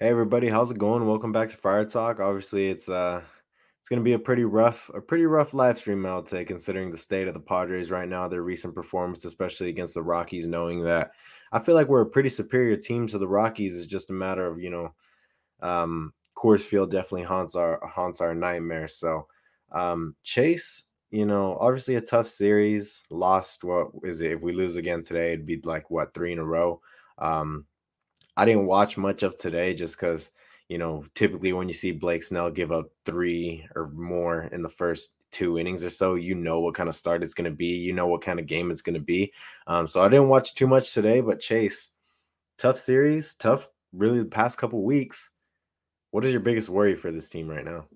Hey everybody, how's it going? Welcome back to Friar Talk. Obviously, it's uh it's gonna be a pretty rough, a pretty rough live stream, I'll say, considering the state of the Padres right now, their recent performance, especially against the Rockies, knowing that I feel like we're a pretty superior team to the Rockies. It's just a matter of, you know, um Coors Field definitely haunts our haunts our nightmares. So um Chase, you know, obviously a tough series. Lost what is it? If we lose again today, it'd be like what three in a row. Um I didn't watch much of today just because, you know, typically when you see Blake Snell give up three or more in the first two innings or so, you know what kind of start it's going to be. You know what kind of game it's going to be. Um, so I didn't watch too much today, but Chase, tough series, tough, really the past couple weeks. What is your biggest worry for this team right now?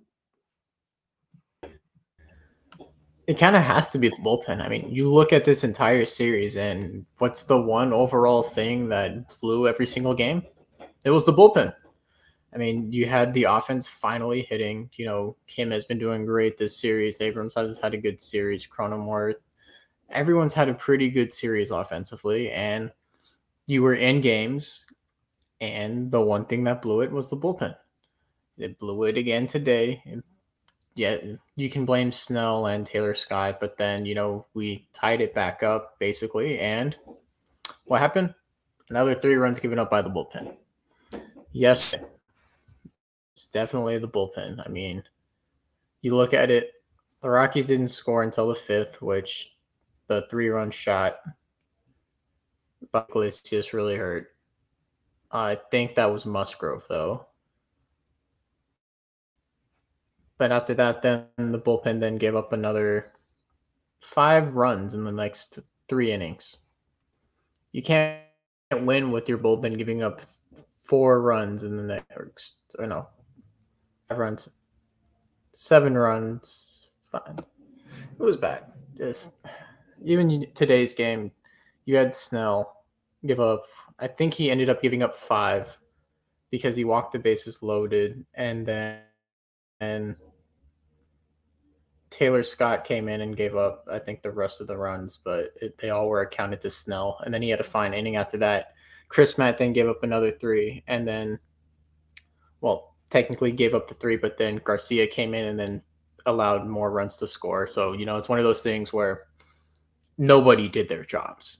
It kind of has to be the bullpen. I mean, you look at this entire series, and what's the one overall thing that blew every single game? It was the bullpen. I mean, you had the offense finally hitting. You know, Kim has been doing great this series. Abrams has had a good series. Cronenworth, everyone's had a pretty good series offensively, and you were in games. And the one thing that blew it was the bullpen. It blew it again today. It yeah, you can blame Snell and Tayler Scott, but then you know we tied it back up basically, and what happened? Another three runs given up by the bullpen. Yes, it's definitely the bullpen. I mean, you look at it, the Rockies didn't score until the fifth, which the three run shot Buckley just really hurt. I think that was Musgrove though. But after that, then the bullpen then gave up another five runs in the next three innings. You can't win with your bullpen giving up four runs in the next, or no, five runs, seven runs. Fine. It was bad. Just even today's game, you had Snell give up. I think he ended up giving up five because he walked the bases loaded, and then and Tayler Scott came in and gave up, I think, the rest of the runs, but it, they all were accounted to Snell. And then he had a fine inning after that. Crismatt then gave up another three, and then, well, technically gave up the three, but then Garcia came in and then allowed more runs to score. So, you know, it's one of those things where nobody did their jobs.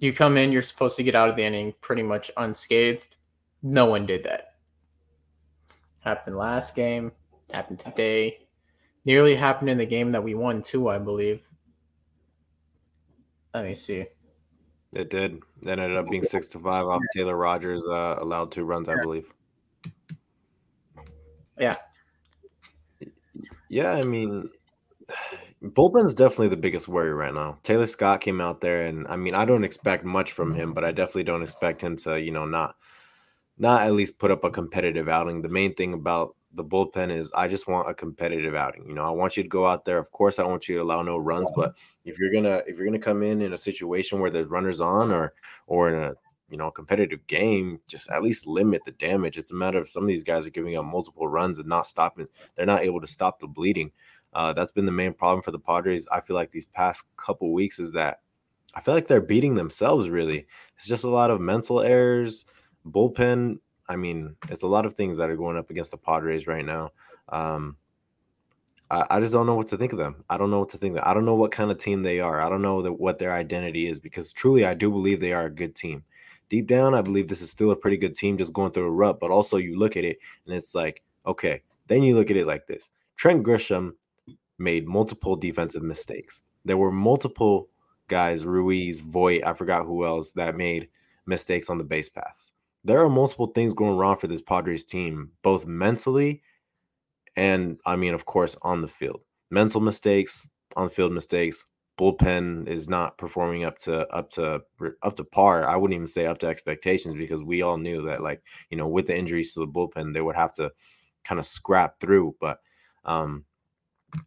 You come in, you're supposed to get out of the inning pretty much unscathed. No one did that. Happened last game, happened today nearly happened in the game that we won too, I believe. Let me see. It did. That ended up being six to five off Taylor Rogers. Uh, allowed two runs, I believe. Yeah. Yeah, I mean, bullpen's definitely the biggest worry right now. Tayler Scott came out there, and I mean, I don't expect much from him, but I definitely don't expect him to, you know, not not at least put up a competitive outing. The main thing about the bullpen is I just want a competitive outing. You know, I want you to go out there. Of course, I want you to allow no runs, but if you're gonna if you're gonna come in in a situation where there's runners on or or in a you know competitive game, just at least limit the damage. It's a matter of some of these guys are giving up multiple runs and not stopping. They're not able to stop the bleeding. Uh, that's been the main problem for the Padres. I feel like these past couple weeks is that I feel like they're beating themselves. Really, it's just a lot of mental errors, bullpen I mean, it's a lot of things that are going up against the Padres right now. Um, I, I, just don't know what to think of them. I don't know what to think. Of. I don't know what kind of team they are. I don't know what their identity is because truly, I do believe they are a good team. Deep down, I believe this is still a pretty good team, just going through a rut. But also, you look at it and it's like, okay. Then you look at it like this: Trent Grisham made multiple defensive mistakes. There were multiple guys, Ruiz, Voit, I forgot who else, that made mistakes on the base paths there are multiple things going wrong for this Padres team, both mentally and, I mean, of course, on the field. Mental mistakes, on field mistakes. Bullpen is not performing up to up to up to par. I wouldn't even say up to expectations because we all knew that, like you know, with the injuries to the bullpen, they would have to kind of scrap through. But um,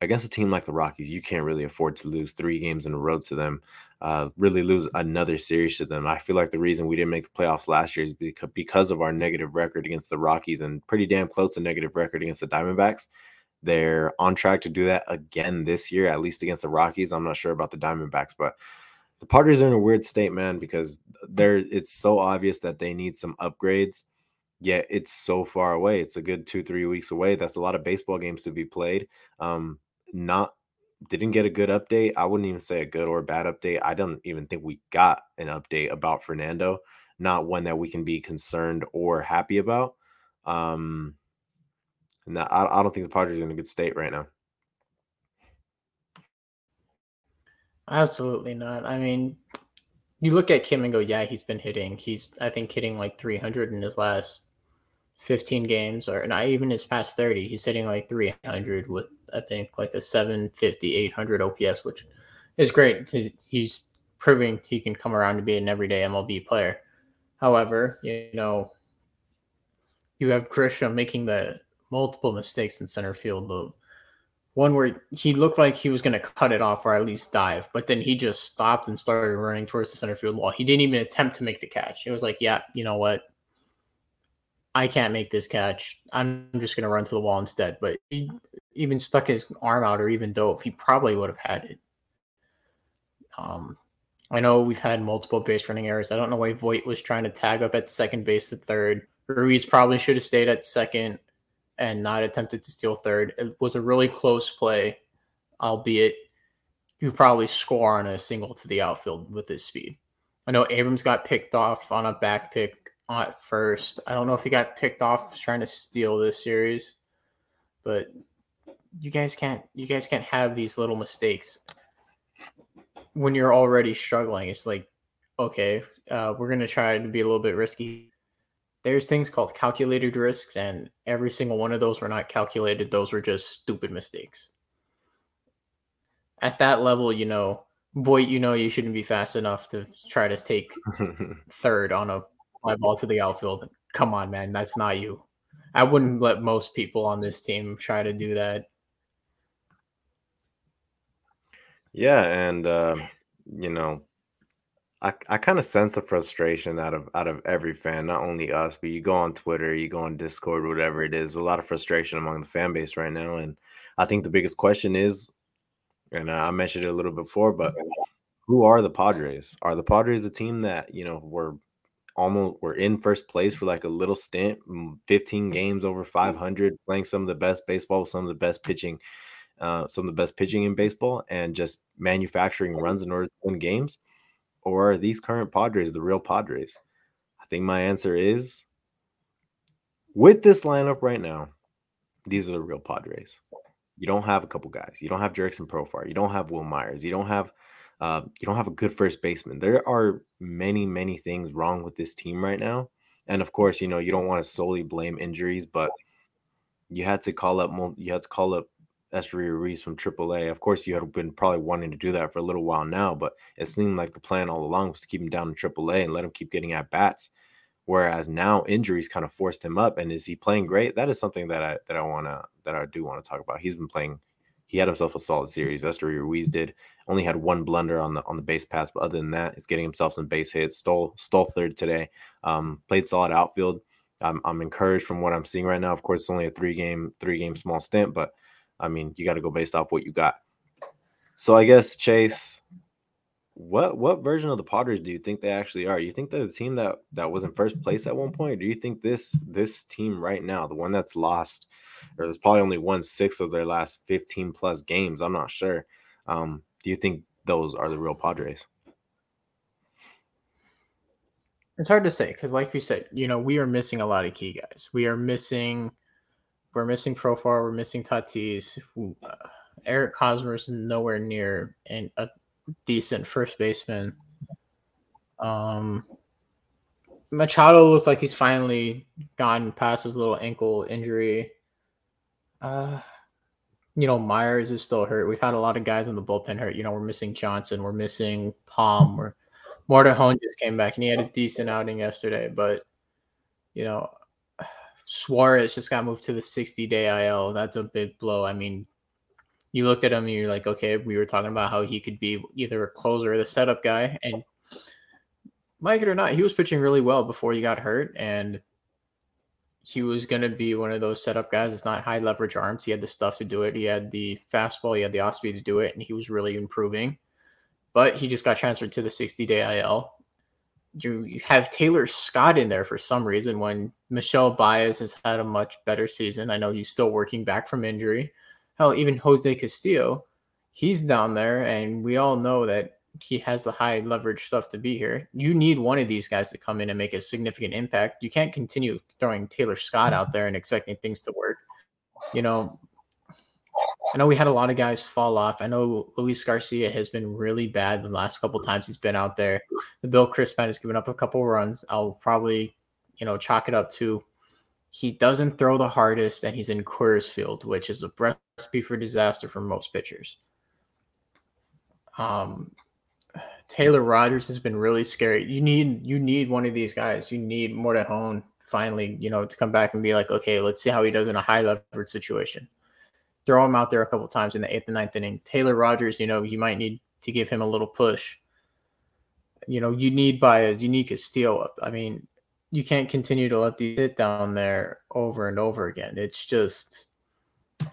against a team like the Rockies, you can't really afford to lose three games in a row to them. Uh, really lose another series to them. I feel like the reason we didn't make the playoffs last year is because because of our negative record against the Rockies and pretty damn close to negative record against the Diamondbacks. They're on track to do that again this year, at least against the Rockies. I'm not sure about the Diamondbacks, but the Padres are in a weird state, man, because they're it's so obvious that they need some upgrades yet it's so far away. It's a good two, three weeks away. That's a lot of baseball games to be played. Um, not didn't get a good update. I wouldn't even say a good or bad update. I don't even think we got an update about Fernando, not one that we can be concerned or happy about. Um, no, I, I don't think the Padres are in a good state right now. Absolutely not. I mean, you look at Kim and go, yeah, he's been hitting. He's, I think, hitting like 300 in his last 15 games, or not even his past 30. He's hitting like 300 with, I think, like a 750, 800 OPS, which is great. He's proving he can come around to be an everyday MLB player. However, you know, you have Grisham making the multiple mistakes in center field. The one where he looked like he was going to cut it off or at least dive, but then he just stopped and started running towards the center field wall. He didn't even attempt to make the catch. It was like, yeah, you know what? I can't make this catch. I'm just going to run to the wall instead. But he even stuck his arm out or even dove, he probably would have had it. Um, I know we've had multiple base running errors. I don't know why Voit was trying to tag up at second base at third. Ruiz probably should have stayed at second and not attempted to steal third. It was a really close play, albeit you probably score on a single to the outfield with his speed. I know Abrams got picked off on a back pick at first. I don't know if he got picked off trying to steal this series, but you guys can't you guys can't have these little mistakes when you're already struggling. It's like, okay, uh, we're gonna try to be a little bit risky there's things called calculated risks, and every single one of those were not calculated. Those were just stupid mistakes. At that level, you know, Voit, you know, you shouldn't be fast enough to try to take third on a fly ball to the outfield. Come on, man, that's not you. I wouldn't let most people on this team try to do that. Yeah, and uh, you know, I, I kind of sense the frustration out of out of every fan, not only us, but you go on Twitter, you go on Discord, whatever it is. A lot of frustration among the fan base right now, and I think the biggest question is, and I mentioned it a little before, but who are the Padres? Are the Padres the team that you know were almost were in first place for like a little stint, mm, 15 mm. games over mm. 500, playing some of the best baseball, some of the best pitching, uh, some of the best pitching in baseball, and just manufacturing runs in order to win games? or are these current Padres the real Padres? I think my answer is with this lineup right now, these are the real Padres. You don't have a couple guys. You don't have Jurickson Profar. You don't have Wil Myers. You don't have uh, you don't have a good first baseman. There are many, many things wrong with this team right now. And of course, you know, you don't want to solely blame injuries, but you had to call up you had to call up Esteury Ruiz from AAA. Of course, you had been probably wanting to do that for a little while now, but it seemed like the plan all along was to keep him down in AAA and let him keep getting at bats. Whereas now injuries kind of forced him up. And is he playing great? That is something that I that I wanna that I do want to talk about. He's been playing. He had himself a solid series. Esteury Ruiz did only had one blunder on the on the base pass, but other than that, he's getting himself some base hits. Stole stole third today. Um, played solid outfield. I'm, I'm encouraged from what I'm seeing right now. Of course, it's only a three game three game small stint, but I mean, you got to go based off what you got. So I guess Chase, what what version of the Padres do you think they actually are? You think they're the team that that was in first place at one point? do you think this this team right now, the one that's lost, or there's probably only won six of their last 15 plus games? I'm not sure. Um, do you think those are the real Padres? It's hard to say because, like you said, you know, we are missing a lot of key guys. We are missing we're missing Profar. We're missing Tatis. Uh, Eric is nowhere near and a decent first baseman. Um, Machado looks like he's finally gone past his little ankle injury. Uh, you know, Myers is still hurt. We've had a lot of guys in the bullpen hurt. You know, we're missing Johnson. We're missing Palm. We're Morejon just came back and he had a decent outing yesterday, but you know, Suarez just got moved to the 60 day IL. That's a big blow. I mean, you look at him and you're like, okay, we were talking about how he could be either a closer or the setup guy. And like it or not, he was pitching really well before he got hurt. And he was going to be one of those setup guys. It's not high leverage arms. He had the stuff to do it. He had the fastball, he had the off speed to do it. And he was really improving. But he just got transferred to the 60 day IL. you, you have Tayler Scott in there for some reason when Michel Baez has had a much better season. I know he's still working back from injury. Hell, even Jose Castillo, he's down there, and we all know that he has the high leverage stuff to be here. You need one of these guys to come in and make a significant impact. You can't continue throwing Tayler Scott out there and expecting things to work. You know, I know we had a lot of guys fall off. I know Luis Garcia has been really bad the last couple times he's been out there. Nabil Crismatt has given up a couple runs. I'll probably, you know, chalk it up to he doesn't throw the hardest and he's in Coors Field, which is a recipe for disaster for most pitchers. Um, Taylor Rogers has been really scary. You need you need one of these guys. You need Morejon finally, you know, to come back and be like, okay, let's see how he does in a high leverage situation. Throw him out there a couple times in the eighth and ninth inning. Taylor Rogers, you know, you might need to give him a little push. You know, you need Baez, unique as steel up. I mean, you can't continue to let these sit down there over and over again. It's just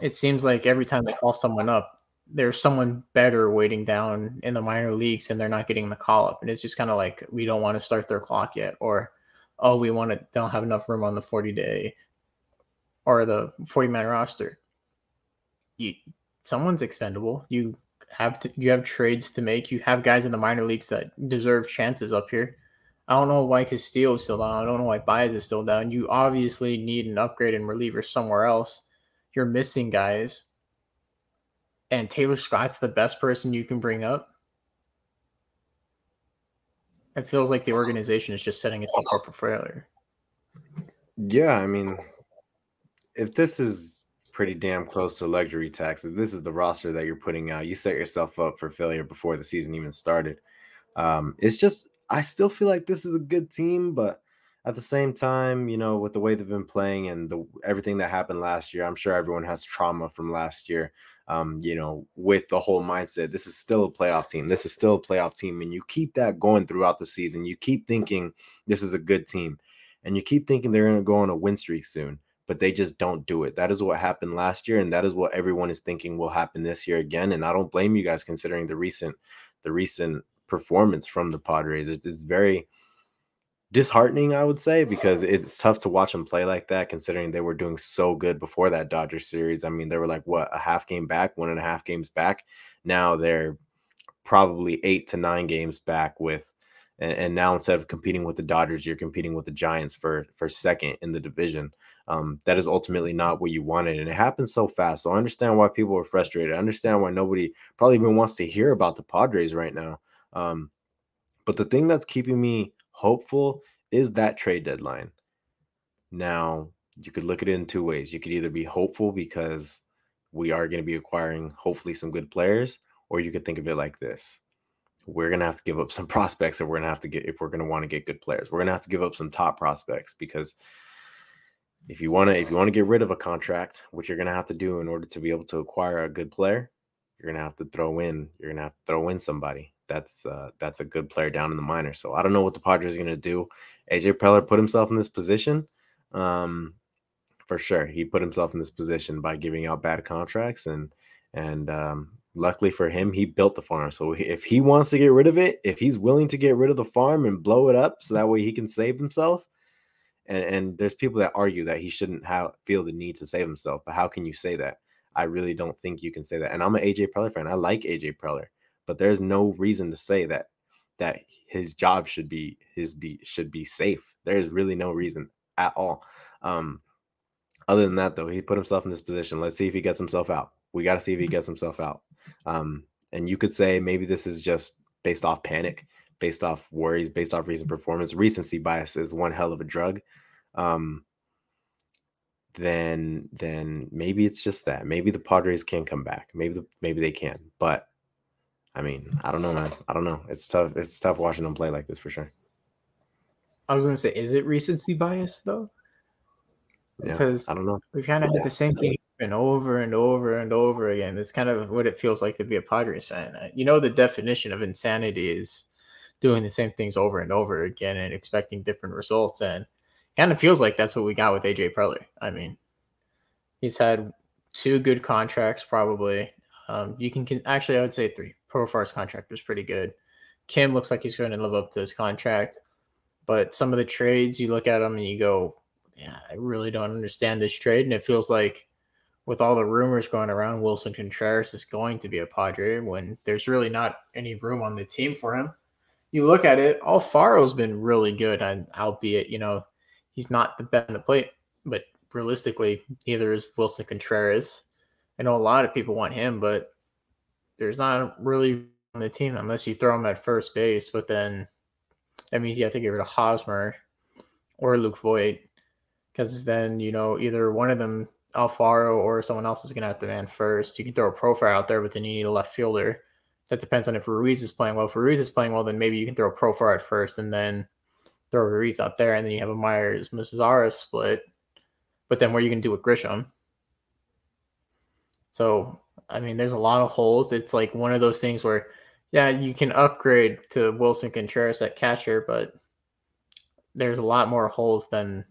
it seems like every time they call someone up, there's someone better waiting down in the minor leagues and they're not getting the call up. And it's just kind of like, we don't want to start their clock yet. Or, oh, we want to, don't have enough room on the 40 day or the 40 man roster. You, someone's expendable. You have to, you have trades to make. You have guys in the minor leagues that deserve chances up here. I don't know why Castillo is still down. I don't know why Baez is still down. You obviously need an upgrade in reliever somewhere else. You're missing guys and Tayler Scott's the best person you can bring up, it feels like the organization is just setting itself up for failure. Yeah, I mean, if this is pretty damn close to luxury taxes, this is the roster that you're putting out. You set yourself up for failure before the season even started. Um, it's just, I still feel like this is a good team, but at the same time, you know, with the way they've been playing and the everything that happened last year, I'm sure everyone has trauma from last year um, you know, with the whole mindset, this is still a playoff team. This is still a playoff team. And you keep that going throughout the season. You keep thinking this is a good team. And you keep thinking they're going to go on a win streak soon, but they just don't do it. That is what happened last year. And that is what everyone is thinking will happen this year again. And I don't blame you guys considering the recent, the recent performance from the Padres. It's very, disheartening, I would say, because it's tough to watch them play like that, considering they were doing so good before that Dodgers series. I mean, they were like what a half game back, one and a half games back. Now they're probably eight to nine games back with and, and now instead of competing with the Dodgers, you're competing with the Giants for for second in the division. Um, that is ultimately not what you wanted, and it happened so fast. So I understand why people are frustrated. I understand why nobody probably even wants to hear about the Padres right now. Um, but the thing that's keeping me hopeful is that trade deadline. Now, you could look at it in two ways. You could either be hopeful because we are going to be acquiring hopefully some good players, or you could think of it like this. We're going to have to give up some prospects and we're going to have to get if we're going to want to get good players. We're going to have to give up some top prospects because if you want to if you want to get rid of a contract, which you're going to have to do in order to be able to acquire a good player, you're going to have to throw in you're going to have to throw in somebody that's uh, that's a good player down in the minor. So I don't know what the Padres are going to do. AJ Preller put himself in this position. Um, for sure, he put himself in this position by giving out bad contracts, and and um, luckily for him, he built the farm. So if he wants to get rid of it, if he's willing to get rid of the farm and blow it up, so that way he can save himself. And, and there's people that argue that he shouldn't have feel the need to save himself, but how can you say that? I really don't think you can say that. And I'm an AJ Preller fan. I like AJ Preller but there's no reason to say that that his job should be his be should be safe. There's really no reason at all. Um, other than that, though, he put himself in this position. Let's see if he gets himself out. We got to see if he gets himself out. Um, and you could say maybe this is just based off panic, based off worries, based off recent performance. Recency bias is one hell of a drug. Um, then then maybe it's just that. Maybe the Padres can come back. Maybe the, maybe they can. But I mean, I don't know, man. I don't know. It's tough. It's tough watching them play like this for sure. I was gonna say, is it recency bias though? Yeah, because I don't know. We kind of had the same thing and over and over and over again. It's kind of what it feels like to be a Padres fan. Uh, you know, the definition of insanity is doing the same things over and over again and expecting different results. And kind of feels like that's what we got with AJ Preller. I mean, he's had two good contracts, probably. Um, you can, can actually, I would say three. Profar's contract was pretty good. Kim looks like he's going to live up to his contract. But some of the trades, you look at them and you go, yeah, I really don't understand this trade. And it feels like with all the rumors going around, Wilson Contreras is going to be a Padre when there's really not any room on the team for him. You look at it, Alfaro's been really good, and albeit, you know, he's not the best in the plate, but realistically, neither is Wilson Contreras. I know a lot of people want him, but there's not really on the team unless you throw him at first base. But then that means you have to get rid of Hosmer or Luke Voit because then you know either one of them, Alfaro or someone else, is going to have to man first. You can throw a profile out there, but then you need a left fielder. That depends on if Ruiz is playing well. If Ruiz is playing well, then maybe you can throw a profile at first and then throw Ruiz out there, and then you have a Myers Mazara split. But then what are you going to do with Grisham? So I mean, there's a lot of holes. It's like one of those things where yeah, you can upgrade to Wilson Contreras at catcher, but there's a lot more holes than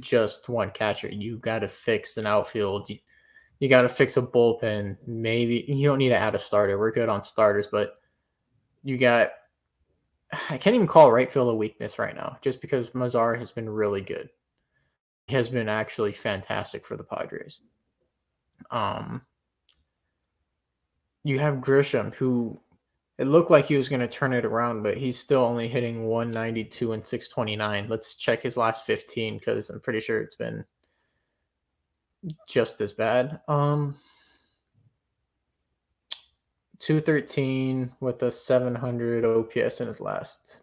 just one catcher. You got to fix an outfield. You, you got to fix a bullpen. Maybe you don't need to add a starter. We're good on starters, but you got. I can't even call right field a weakness right now, just because Mazar has been really good. He has been actually fantastic for the Padres. Um, you have Grisham, who it looked like he was going to turn it around, but he's still only hitting 192 and 629. Let's check his last 15 because I'm pretty sure it's been just as bad. Um, 213 with a 700 OPS in his last.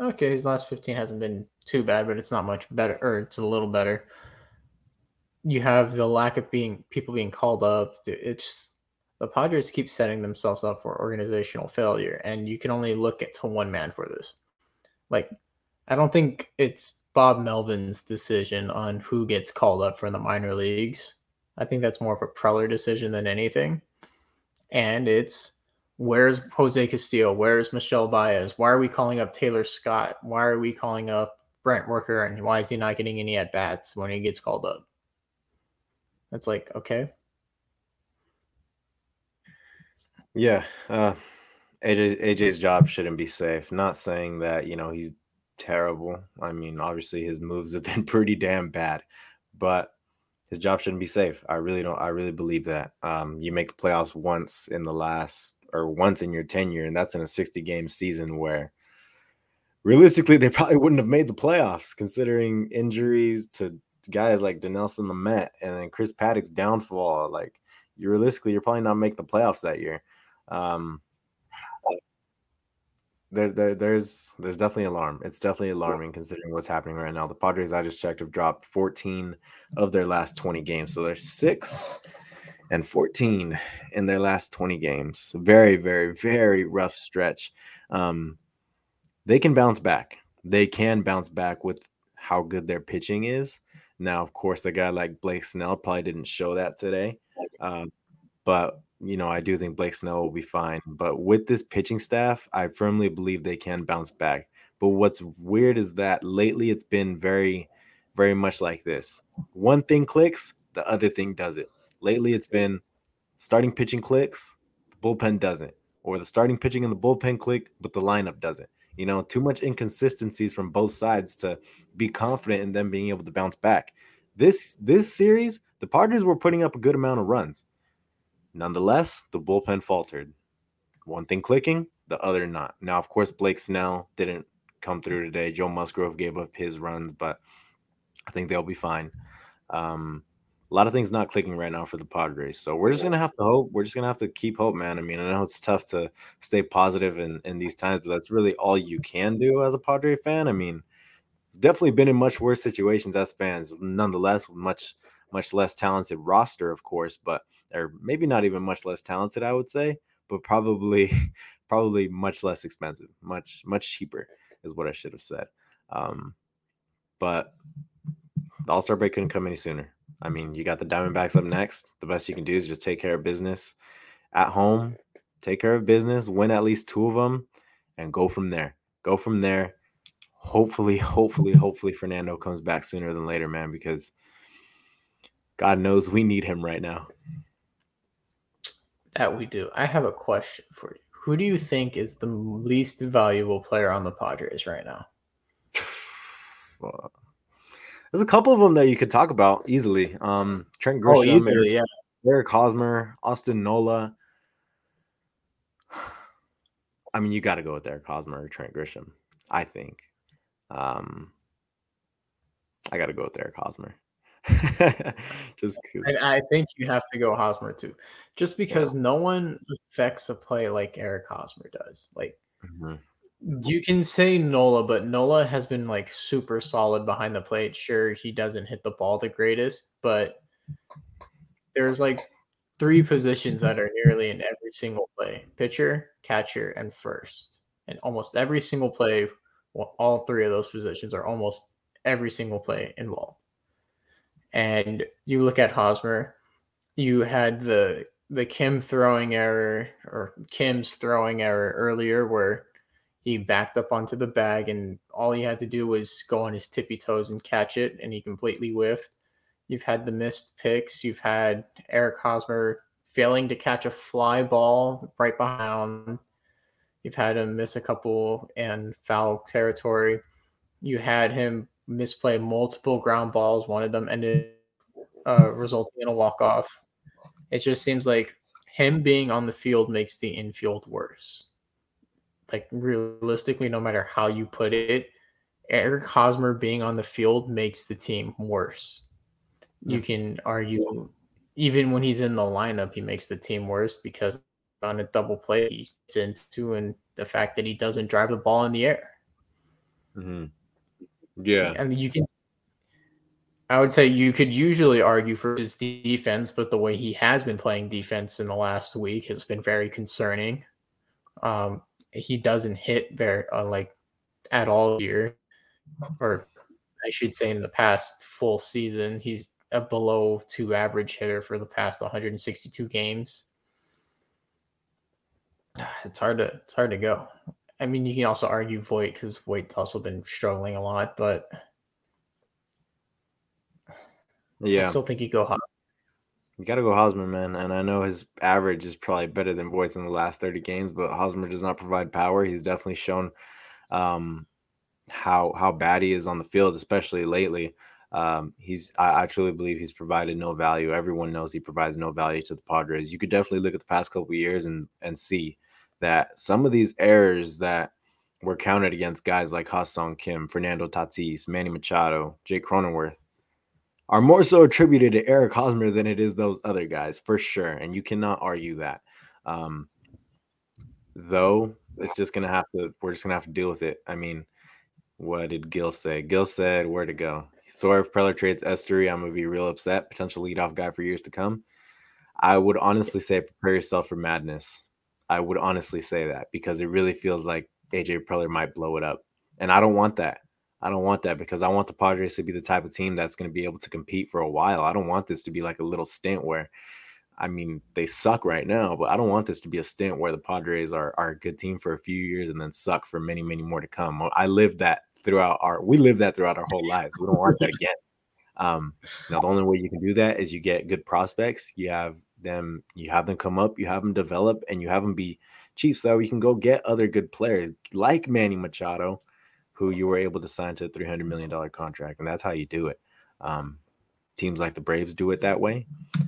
Okay, his last 15 hasn't been too bad, but it's not much better, or it's a little better. You have the lack of being people being called up. It's the Padres keep setting themselves up for organizational failure, and you can only look at to one man for this. Like, I don't think it's Bob Melvin's decision on who gets called up for the minor leagues. I think that's more of a Preller decision than anything. And it's where's Jose Castillo? Where's Michel Baez? Why are we calling up Tayler Scott? Why are we calling up Brent Rooker? And why is he not getting any at bats when he gets called up? It's like, okay, Yeah, uh, AJ, AJ's job shouldn't be safe. Not saying that you know he's terrible. I mean, obviously his moves have been pretty damn bad, but his job shouldn't be safe. I really don't. I really believe that. Um, you make the playoffs once in the last or once in your tenure, and that's in a 60 game season where realistically they probably wouldn't have made the playoffs considering injuries to guys like Dinelson Lamet and then Chris Paddack's downfall. Like you realistically, you're probably not make the playoffs that year. Um, there, there, there's, there's definitely alarm. It's definitely alarming considering what's happening right now. The Padres, I just checked, have dropped 14 of their last 20 games, so they're six and 14 in their last 20 games. Very, very, very rough stretch. Um, they can bounce back. They can bounce back with how good their pitching is. Now, of course, a guy like Blake Snell probably didn't show that today, uh, but you know, I do think Blake Snell will be fine. But with this pitching staff, I firmly believe they can bounce back. But what's weird is that lately it's been very, very much like this. One thing clicks, the other thing does it. Lately it's been starting pitching clicks, the bullpen doesn't. Or the starting pitching and the bullpen click, but the lineup doesn't. You know, too much inconsistencies from both sides to be confident in them being able to bounce back. This this series, the Padres were putting up a good amount of runs Nonetheless, the bullpen faltered. One thing clicking, the other not. Now, of course, Blake Snell didn't come through today. Joe Musgrove gave up his runs, but I think they'll be fine. Um, a lot of things not clicking right now for the Padres. So we're just gonna have to hope. We're just gonna have to keep hope, man. I mean, I know it's tough to stay positive in, in these times, but that's really all you can do as a Padre fan. I mean, definitely been in much worse situations as fans. Nonetheless, much much less talented roster, of course, but or maybe not even much less talented, I would say, but probably probably much less expensive, much much cheaper is what I should have said. Um, but the All Star break couldn't come any sooner. I mean, you got the Diamondbacks up next. The best you can do is just take care of business at home, take care of business, win at least two of them, and go from there. Go from there. Hopefully, hopefully, hopefully, Fernando comes back sooner than later, man, because God knows we need him right now. That we do. I have a question for you. Who do you think is the least valuable player on the Padres right now? fuck. There's a couple of them that you could talk about easily. Um, Trent Grisham, oh, easily, Eric, yeah. Eric Hosmer, Austin Nola. I mean, you got to go with Eric Hosmer or Trent Grisham. I think. Um, I got to go with Eric Hosmer. just I, I, think you have to go Hosmer too, just because yeah. no one affects a play like Eric Hosmer does. Like mm-hmm. You can say Nola, but Nola has been like super solid behind the plate. Sure, he doesn't hit the ball the greatest, but there's like three positions that are nearly in every single play: pitcher, catcher, and first. And almost every single play, well, all three of those positions are almost every single play involved. And you look at Hosmer, you had the the Kim throwing error or Kim's throwing error earlier where he backed up onto the bag and all he had to do was go on his tippy toes and catch it and he completely whiffed. You've had the missed picks, you've had Eric Hosmer failing to catch a fly ball right behind. You've had him miss a couple and foul territory. You had him misplay multiple ground balls. One of them ended uh, resulting in a walk off. It just seems like him being on the field makes the infield worse. Like realistically, no matter how you put it, Eric Hosmer being on the field makes the team worse. You can argue even when he's in the lineup, he makes the team worse because on a double play he's into and the fact that he doesn't drive the ball in the air. Mm-hmm. Yeah. I mean, you can. I would say you could usually argue for his defense, but the way he has been playing defense in the last week has been very concerning. Um, he doesn't hit very uh, like at all here, or I should say, in the past full season, he's a below two average hitter for the past 162 games. It's hard to it's hard to go. I mean, you can also argue Voit because Voit's also been struggling a lot, but yeah, I still think you go hot. You got to go Hosmer, man. And I know his average is probably better than Voit's in the last 30 games, but Hosmer does not provide power. He's definitely shown um, how how bad he is on the field, especially lately. Um, he's I, I, truly believe he's provided no value. Everyone knows he provides no value to the Padres. You could definitely look at the past couple years and and see that some of these errors that were counted against guys like Ha-Seong Kim, Fernando Tatis, Manny Machado, Jake Cronenworth are more so attributed to Eric Hosmer than it is those other guys, for sure. And you cannot argue that. Um, though it's just gonna have to we're just gonna have to deal with it. I mean, what did Gil say? Gil said where to go. So if Preller trades Esteury, I'm gonna be real upset. Potential leadoff guy for years to come. I would honestly say prepare yourself for madness. I would honestly say that because it really feels like AJ Preller might blow it up. And I don't want that. I don't want that because I want the Padres to be the type of team that's going to be able to compete for a while. I don't want this to be like a little stint where, I mean, they suck right now, but I don't want this to be a stint where the Padres are, are a good team for a few years and then suck for many, many more to come. I lived that throughout our, we lived that throughout our whole lives. We don't want that again. Um, now the only way you can do that is you get good prospects. You have them, you have them come up, you have them develop, and you have them be cheap, so that we can go get other good players like Manny Machado, who you were able to sign to a three hundred million dollar contract, and that's how you do it. Um, teams like the Braves do it that way.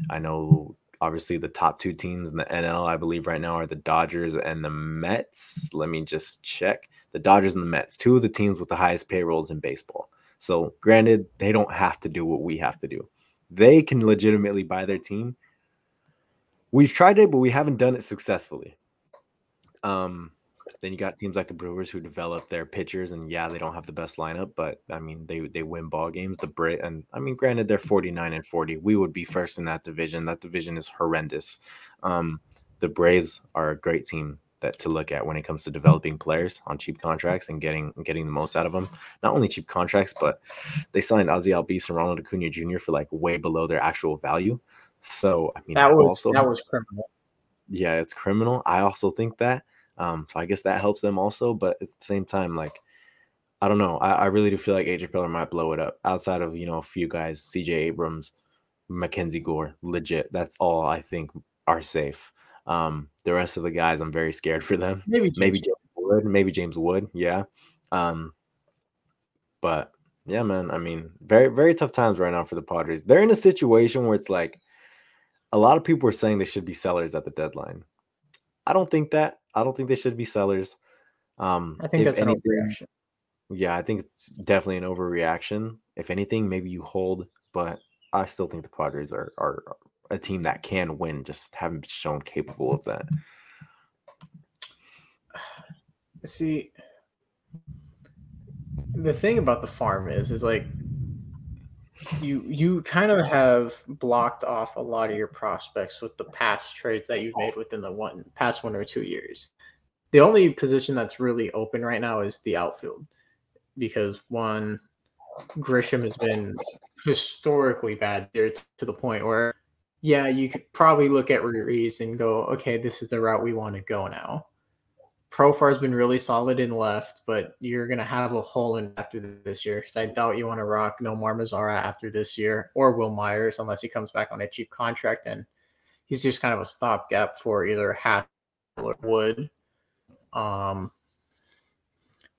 I know obviously the top two teams in the NL, I believe right now are the Dodgers and the Mets. Let me just check. The Dodgers and the Mets, two of the teams with the highest payrolls in baseball. So, granted, they don't have to do what we have to do. They can legitimately buy their team. We've tried it, but we haven't done it successfully. Um, then you got teams like the Brewers who develop their pitchers, and yeah, they don't have the best lineup, but I mean they they win ball games. The Brit and I mean, granted, they're forty nine and forty. We would be first in that division. That division is horrendous. Um, the Braves are a great team that to look at when it comes to developing players on cheap contracts and getting getting the most out of them. Not only cheap contracts, but they signed Ozzie Albies and Ronald Acuna Jr. for like way below their actual value. So I mean, that was also, that was criminal. Yeah, it's criminal. I also think that. Um, so I guess that helps them also. But at the same time, like I don't know, I, I really do feel like AJ Preller might blow it up. Outside of you know a few guys, CJ Abrams, Mackenzie Gore, legit. That's all I think are safe. Um, the rest of the guys, I'm very scared for them. Maybe James, maybe James Wood, maybe James Wood, yeah. Um, but Yeah, man. I mean, very, very tough times right now for the Padres. They're in a situation where it's like a lot of people are saying they should be sellers at the deadline. I don't think that. I don't think they should be sellers. Um, I think that's anything, an overreaction. Yeah, I think it's definitely an overreaction. If anything, maybe you hold, but I still think the Padres are are a team that can win, just haven't shown capable of that. See, the thing about the farm is, is like you you kind of have blocked off a lot of your prospects with the past trades that you've made within the one past one or two years. The only position that's really open right now is the outfield because one Grisham has been historically bad there to the point where yeah, you could probably look at Ruiz and go, okay, this is the route we want to go now. Profar has been really solid in left, but you're going to have a hole in after this year because I doubt you want to rock Nomar Mazara after this year or Wil Myers unless he comes back on a cheap contract and he's just kind of a stopgap for either Hassell or Wood. Um,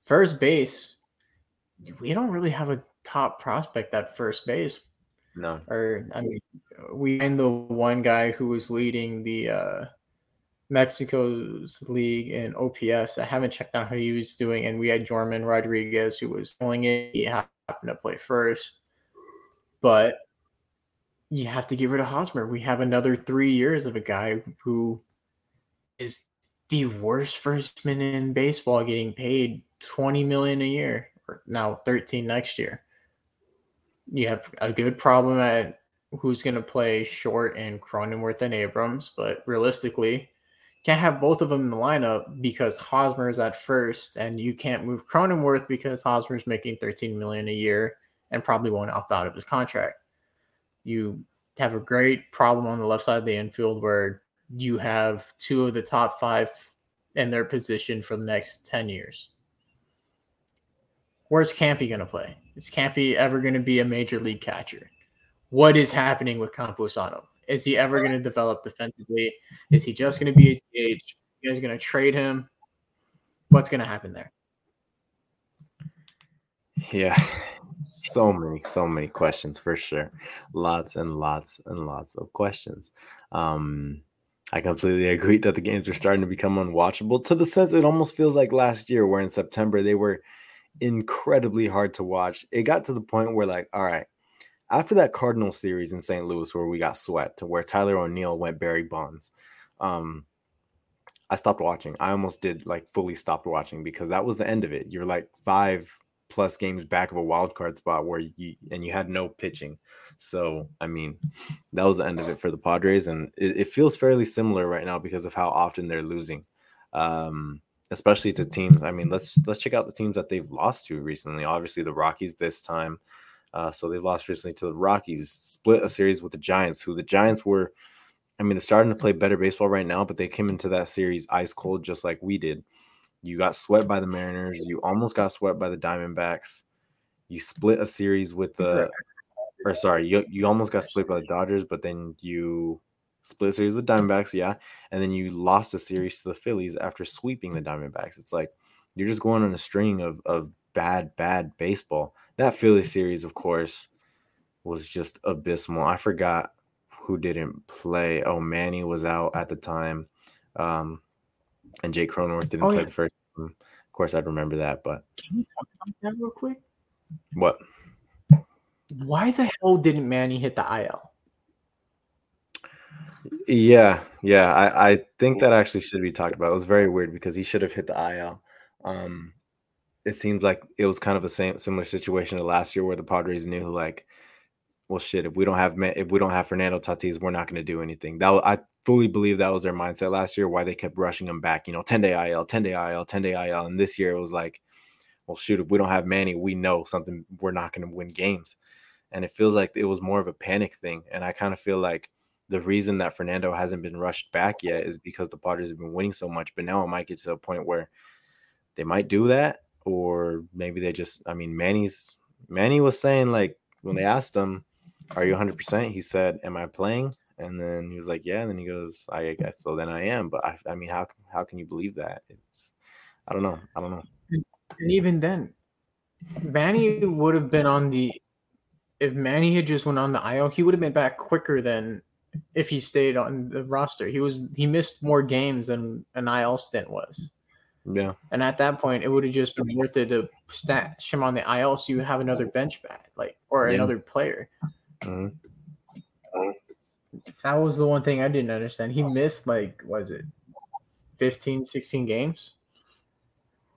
first base, we don't really have a top prospect at first base. No. Or I mean, we find the one guy who was leading the uh, Mexico's league in OPS. I haven't checked out how he was doing, and we had Jorman Rodriguez who was pulling it. He happened to play first, but you have to get rid of Hosmer. We have another three years of a guy who is the worst firstman in baseball, getting paid twenty million a year, or now thirteen next year. You have a good problem at who's going to play short and Cronenworth and Abrams, but realistically, can't have both of them in the lineup because Hosmer is at first, and you can't move Cronenworth because Hosmer is making 13 million a year and probably won't opt out of his contract. You have a great problem on the left side of the infield where you have two of the top five in their position for the next 10 years. Where's Campy going to play? Is Campy ever going to be a major league catcher? What is happening with Campusano? Is he ever going to develop defensively? Is he just going to be a DH? You guys going to trade him? What's going to happen there? Yeah, so many, so many questions for sure. Lots and lots and lots of questions. Um, I completely agree that the games are starting to become unwatchable to the sense it almost feels like last year, where in September they were incredibly hard to watch. It got to the point where, like, all right, after that Cardinals series in St. Louis where we got swept, to where Tyler O'Neill went Barry Bonds, um, I stopped watching. I almost did like fully stopped watching because that was the end of it. You're like five plus games back of a wild card spot where you and you had no pitching. So I mean, that was the end of it for the Padres, and it, it feels fairly similar right now because of how often they're losing. Um, especially to teams. I mean, let's let's check out the teams that they've lost to recently. Obviously, the Rockies this time. Uh, so they've lost recently to the Rockies, split a series with the Giants, who the Giants were, I mean, they're starting to play better baseball right now, but they came into that series ice cold just like we did. You got swept by the Mariners. You almost got swept by the Diamondbacks. You split a series with the, or sorry, you, you almost got split by the Dodgers, but then you split a series with Diamondbacks, yeah. And then you lost a series to the Phillies after sweeping the Diamondbacks. It's like you're just going on a string of, of bad, bad baseball that Philly series, of course, was just abysmal. I forgot who didn't play. Oh, Manny was out at the time, um, and Jake Cronenworth didn't oh, play yeah. the first. Of course, I'd remember that. But can we talk about that real quick? What? Why the hell didn't Manny hit the IL? Yeah, yeah. I, I think that actually should be talked about. It was very weird because he should have hit the IL. Um, it seems like it was kind of a same similar situation to last year where the Padres knew like, well, shit, if we don't have if we don't have Fernando Tatis, we're not going to do anything. That I fully believe that was their mindset last year. Why they kept rushing him back, you know, ten day IL, ten day IL, ten day IL, and this year it was like, well, shoot, if we don't have Manny, we know something. We're not going to win games, and it feels like it was more of a panic thing. And I kind of feel like the reason that Fernando hasn't been rushed back yet is because the Padres have been winning so much. But now it might get to a point where they might do that or maybe they just I mean Manny's Manny was saying like when they asked him, "Are you 100%?" He said, "Am I playing?" And then he was like, "Yeah." And then he goes, "I guess so." Then I am. But I, I mean, how how can you believe that? It's I don't know. I don't know. And even then, Manny would have been on the if Manny had just went on the IL, he would have been back quicker than if he stayed on the roster. He was he missed more games than an IL stint was. Yeah. And at that point, it would have just been worth it to stash him on the IL so you have another bench bat, like or Yeah. another player. Mhm. That was the one thing I didn't understand. He missed like was it 15, 16 games?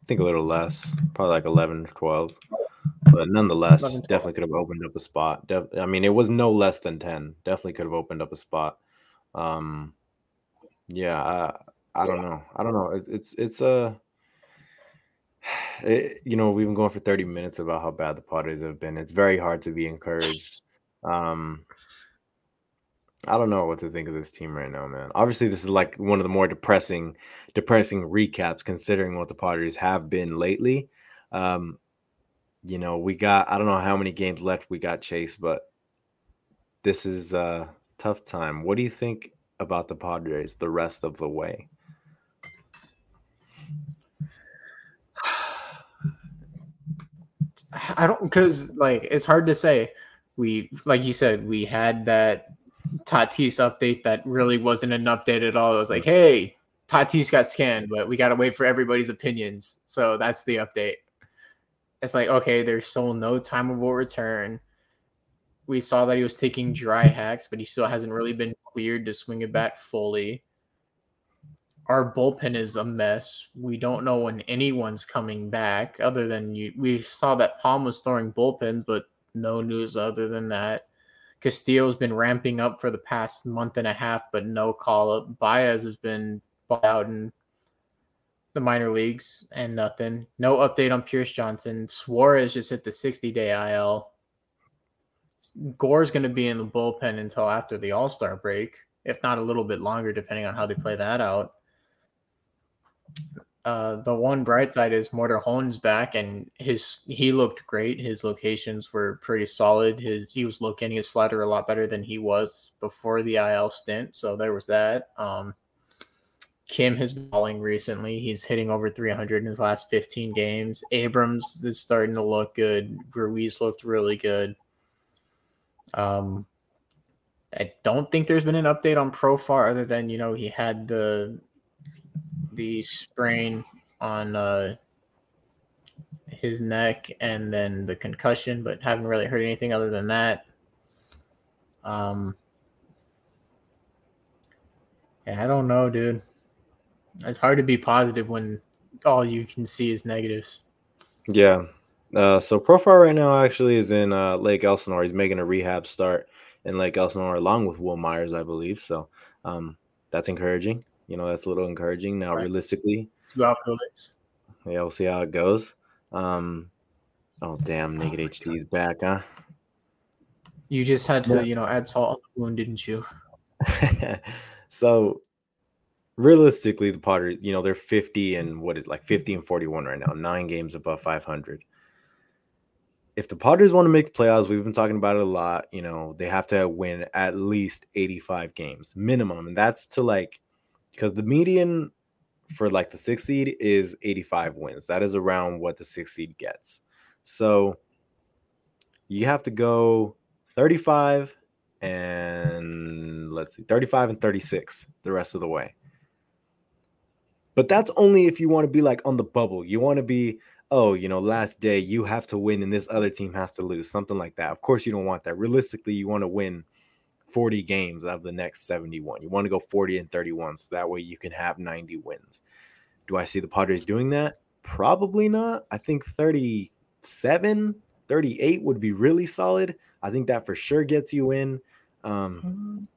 I think a little less, probably like 11 or 12. But nonetheless, 11, definitely could have opened up a spot. Def- I mean, it was no less than 10. Definitely could have opened up a spot. Um, yeah, I, I don't know. I don't know. It, it's it's a, it, you know, we've been going for 30 minutes about how bad the Padres have been. It's very hard to be encouraged. Um, I don't know what to think of this team right now, man. Obviously, this is like one of the more depressing, depressing recaps considering what the Padres have been lately. Um, you know, we got I don't know how many games left we got Chase, but this is a tough time. What do you think about the Padres the rest of the way? I don't because like it's hard to say. We like you said, we had that Tatis update that really wasn't an update at all. It was like, hey, Tatis got scanned, but we gotta wait for everybody's opinions. So that's the update. It's like, okay, there's still no time of return. We saw that he was taking dry hacks, but he still hasn't really been cleared to swing a bat fully. Our bullpen is a mess. We don't know when anyone's coming back, other than you. We saw that Palm was throwing bullpens, but no news other than that. Castillo's been ramping up for the past month and a half, but no call up. Baez has been bought out in the minor leagues and nothing. No update on Pierce Johnson. Suarez just hit the 60 day IL. Gore's going to be in the bullpen until after the All Star break, if not a little bit longer, depending on how they play that out. Uh, the one bright side is Morejon's back, and his he looked great. His locations were pretty solid. His he was locating his slider a lot better than he was before the IL stint. So there was that. Um, Kim has been balling recently. He's hitting over 300 in his last 15 games. Abrams is starting to look good. Ruiz looked really good. Um, I don't think there's been an update on Profar other than you know he had the the sprain on uh, his neck and then the concussion, but haven't really heard anything other than that. Um, yeah, I don't know, dude. It's hard to be positive when all you can see is negatives. Yeah. Uh, so Profar right now actually is in uh, Lake Elsinore. He's making a rehab start in Lake Elsinore along with Wil Myers, I believe. So um, that's encouraging. You know, that's a little encouraging. Now, Right. realistically, Two outfielders. yeah, we'll see how it goes. Um, oh, damn, Naked my HD is back, huh? You just had to, Yeah. you know, add salt on the wound, didn't you? so realistically, the Padres, you know, they're 50 and what is like 50 and 41 right now, nine games above 500. If the Padres want to make the playoffs, we've been talking about it a lot. You know, they have to win at least 85 games minimum. And that's to like, because the median for like the sixth seed is 85 wins. That is around what the sixth seed gets. So you have to go 35 and let's see, 35 and 36 the rest of the way. But that's only if you want to be like on the bubble. You want to be, oh, you know, last day you have to win and this other team has to lose, something like that. Of course, you don't want that. Realistically, you want to win 40 games out of the next 71. You want to go 40 and 31 so that way you can have 90 wins. Do I see the Padres doing that? Probably not. I think 37, 38 would be really solid. I think that for sure gets you in. Um,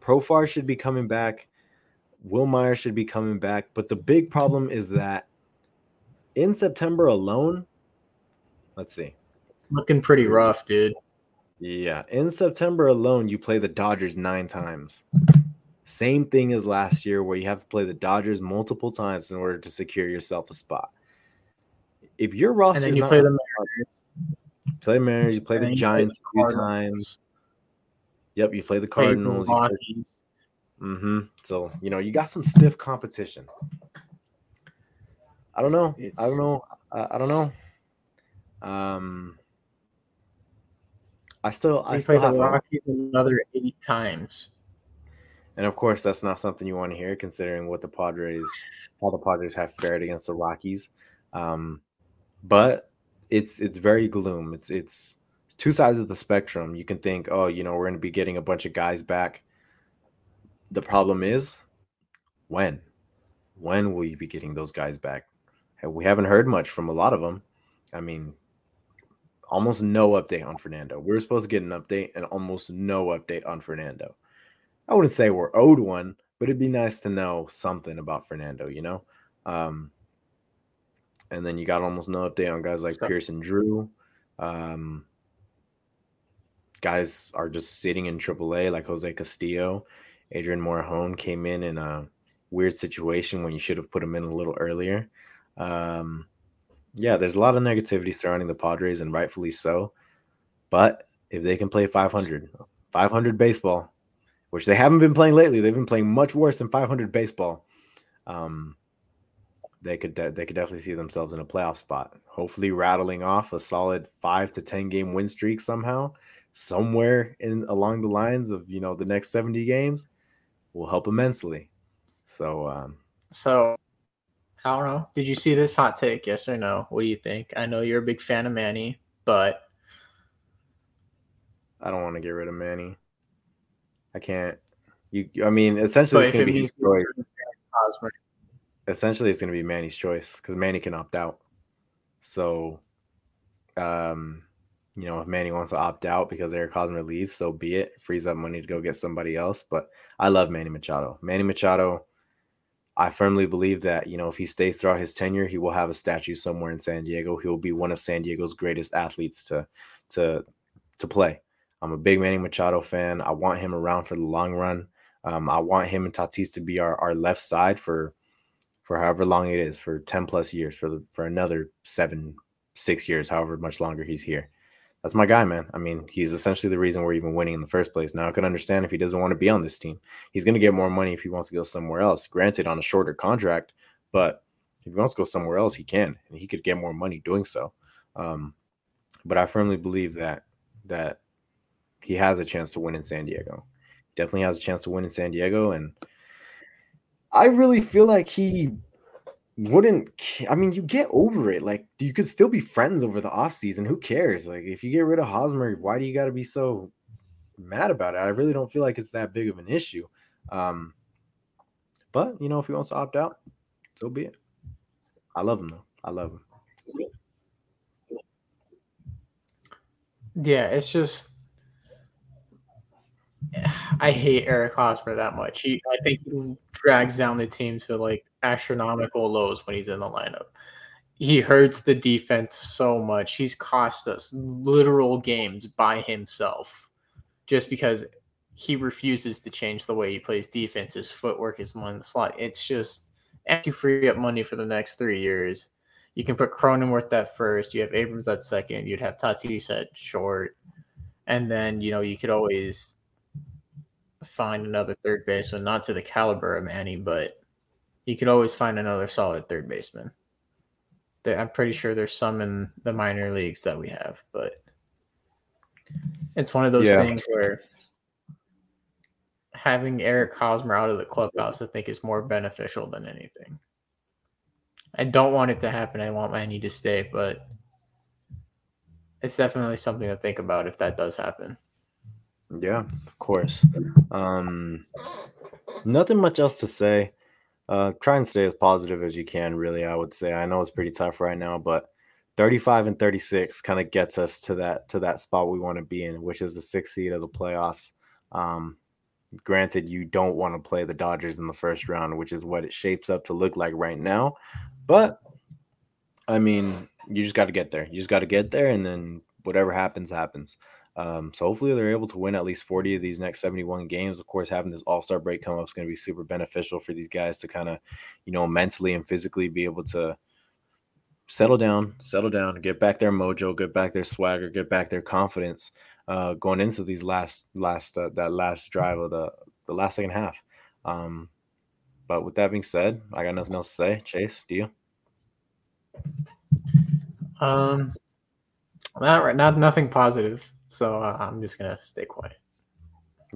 Profar should be coming back. Will Meyer should be coming back. But the big problem is that in September alone, let's see. It's looking pretty rough, dude. Yeah, in September alone, you play the Dodgers nine times. Same thing as last year, where you have to play the Dodgers multiple times in order to secure yourself a spot. If your roster And then you play the Mariners, play the Mariners, you play the Giants a few Cardinals, times. Yep, you play the play the Cardinals. You play Mm-hmm. So you know you got some stiff competition. I don't know. I don't know. I, I don't know. Um, I still, They I still play have the. Rockies another eight times. And of course, that's not something you want to hear, considering what the Padres, how the Padres have fared against the Rockies. Um, but it's it's very gloom. It's it's two sides of the spectrum. You can think, oh, you know, we're going to be getting a bunch of guys back. The problem is, when, when will you be getting those guys back? We haven't heard much from a lot of them. I mean, almost no update on Fernando. We were supposed to get an update, and almost no update on Fernando. I wouldn't say we're owed one, but it'd be nice to know something about Fernando, you know? Um, and then you got almost no update on guys like So- Pearson Drew. Um, guys are just sitting in AAA like Jose Castillo. Adrian Morejon came in in a weird situation when you should have put him in a little earlier. Um, yeah, there's a lot of negativity surrounding the Padres, and rightfully so. But if they can play 500, 500 baseball, which they haven't been playing lately, they've been playing much worse than 500 baseball. Um, they could de- they could definitely see themselves in a playoff spot. Hopefully, rattling off a solid five to ten game win streak somehow, somewhere in along the lines of you know the next 70 games, will help immensely. So um, So I don't know. Did you see this hot take? Yes or no? What do you think? I know you're a big fan of Manny, but I don't want to get rid of Manny. I can't. You, I mean, essentially, it's going it to be his choice. Hosmer, essentially it's going to be Manny's choice because Manny can opt out. So, um, you know, if Manny wants to opt out because Eric Hosmer leaves, so be it. Frees up money to go get somebody else. But I love Manny Machado. Manny Machado, I firmly believe that you know if he stays throughout his tenure, he will have a statue somewhere in San Diego. He will be one of San Diego's greatest athletes to to to play. I'm a big Manny Machado fan. I want him around for the long run. Um, I want him and Tatis to be our, our left side for for however long it is for 10 plus years for the, for another seven six years however much longer he's here that's my guy man. I mean he's essentially the reason we're even winning in the first place. Now i can understand if he doesn't want to be on this team. He's going to get more money if he wants to go somewhere else granted on a shorter contract but if he wants to go somewhere else he can and he could get more money doing so. Um, but i firmly believe that that he has a chance to win in san diego. Definitely has a chance to win in san diego and I really feel like he wouldn't I mean you get over it like you could still be friends over the offseason who cares? Like if you get rid of Hosmer why do you got to be so mad about it? I really don't feel like it's that big of an issue um but you know if he wants to opt out so be it. I love him though. I love him. Yeah, it's just I hate Eric Hosmer that much. He, I think drags down the team to like astronomical lows when he's in the lineup. He hurts the defense so much. He's cost us literal games by himself just because he refuses to change the way he plays defense. His footwork is one in the slot. It's just and you free up money for the next three years. You can put Cronenworth at first. You have Abrams at second. You'd have Tatis at short, and then you know you could always find another third baseman, not to the caliber of Manny, but you could always find another solid third baseman. There, I'm pretty sure there's some in the minor leagues that we have, but it's one of those Yeah. things where having Eric Hosmer out of the clubhouse, I think, is more beneficial than anything. I don't want it to happen. I want Manny to stay, but it's definitely something to think about if that does happen. Yeah, of course. Um, nothing much else to say. Uh, try and stay as positive as you can. Really, I would say. I know it's pretty tough right now, but 35 and 36 kind of gets us to that to that spot we want to be in, which is the sixth seed of the playoffs. Um, granted, you don't want to play the Dodgers in the first round, which is what it shapes up to look like right now. But I mean, you just got to get there. You just got to get there, and then whatever happens, happens. Um, so hopefully they're able to win at least 40 of these next 71 games. Of course, having this all-star break come up is going to be super beneficial for these guys to kind of, you know, mentally and physically be able to settle down, settle down, get back their mojo, get back their swagger, get back their confidence uh, going into these last last uh, that last drive of the the last second half. Um, but with that being said, I got nothing else to say. Chase, do you? Um, Not right, not nothing positive. So uh, I'm just gonna stay quiet.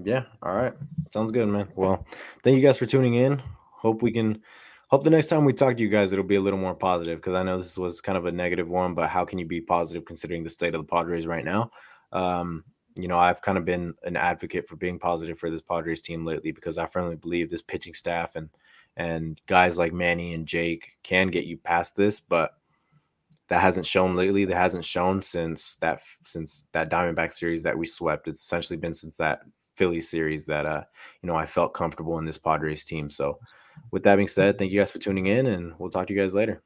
Yeah. All right. Sounds good, man. Well, thank you guys for tuning in. Hope we can. Hope the next time we talk to you guys, it'll be a little more positive because I know this was kind of a negative one, but how can you be positive considering the state of the Padres right now? Um, you know, I've kind of been an advocate for being positive for this Padres team lately because I firmly believe this pitching staff and and guys like Manny and Jake can get you past this, but that hasn't shown lately. That hasn't shown since that since that Diamondback series that we swept. It's essentially been since that Philly series that uh you know I felt comfortable in this Padres team. So with that being said, thank you guys for tuning in and we'll talk to you guys later.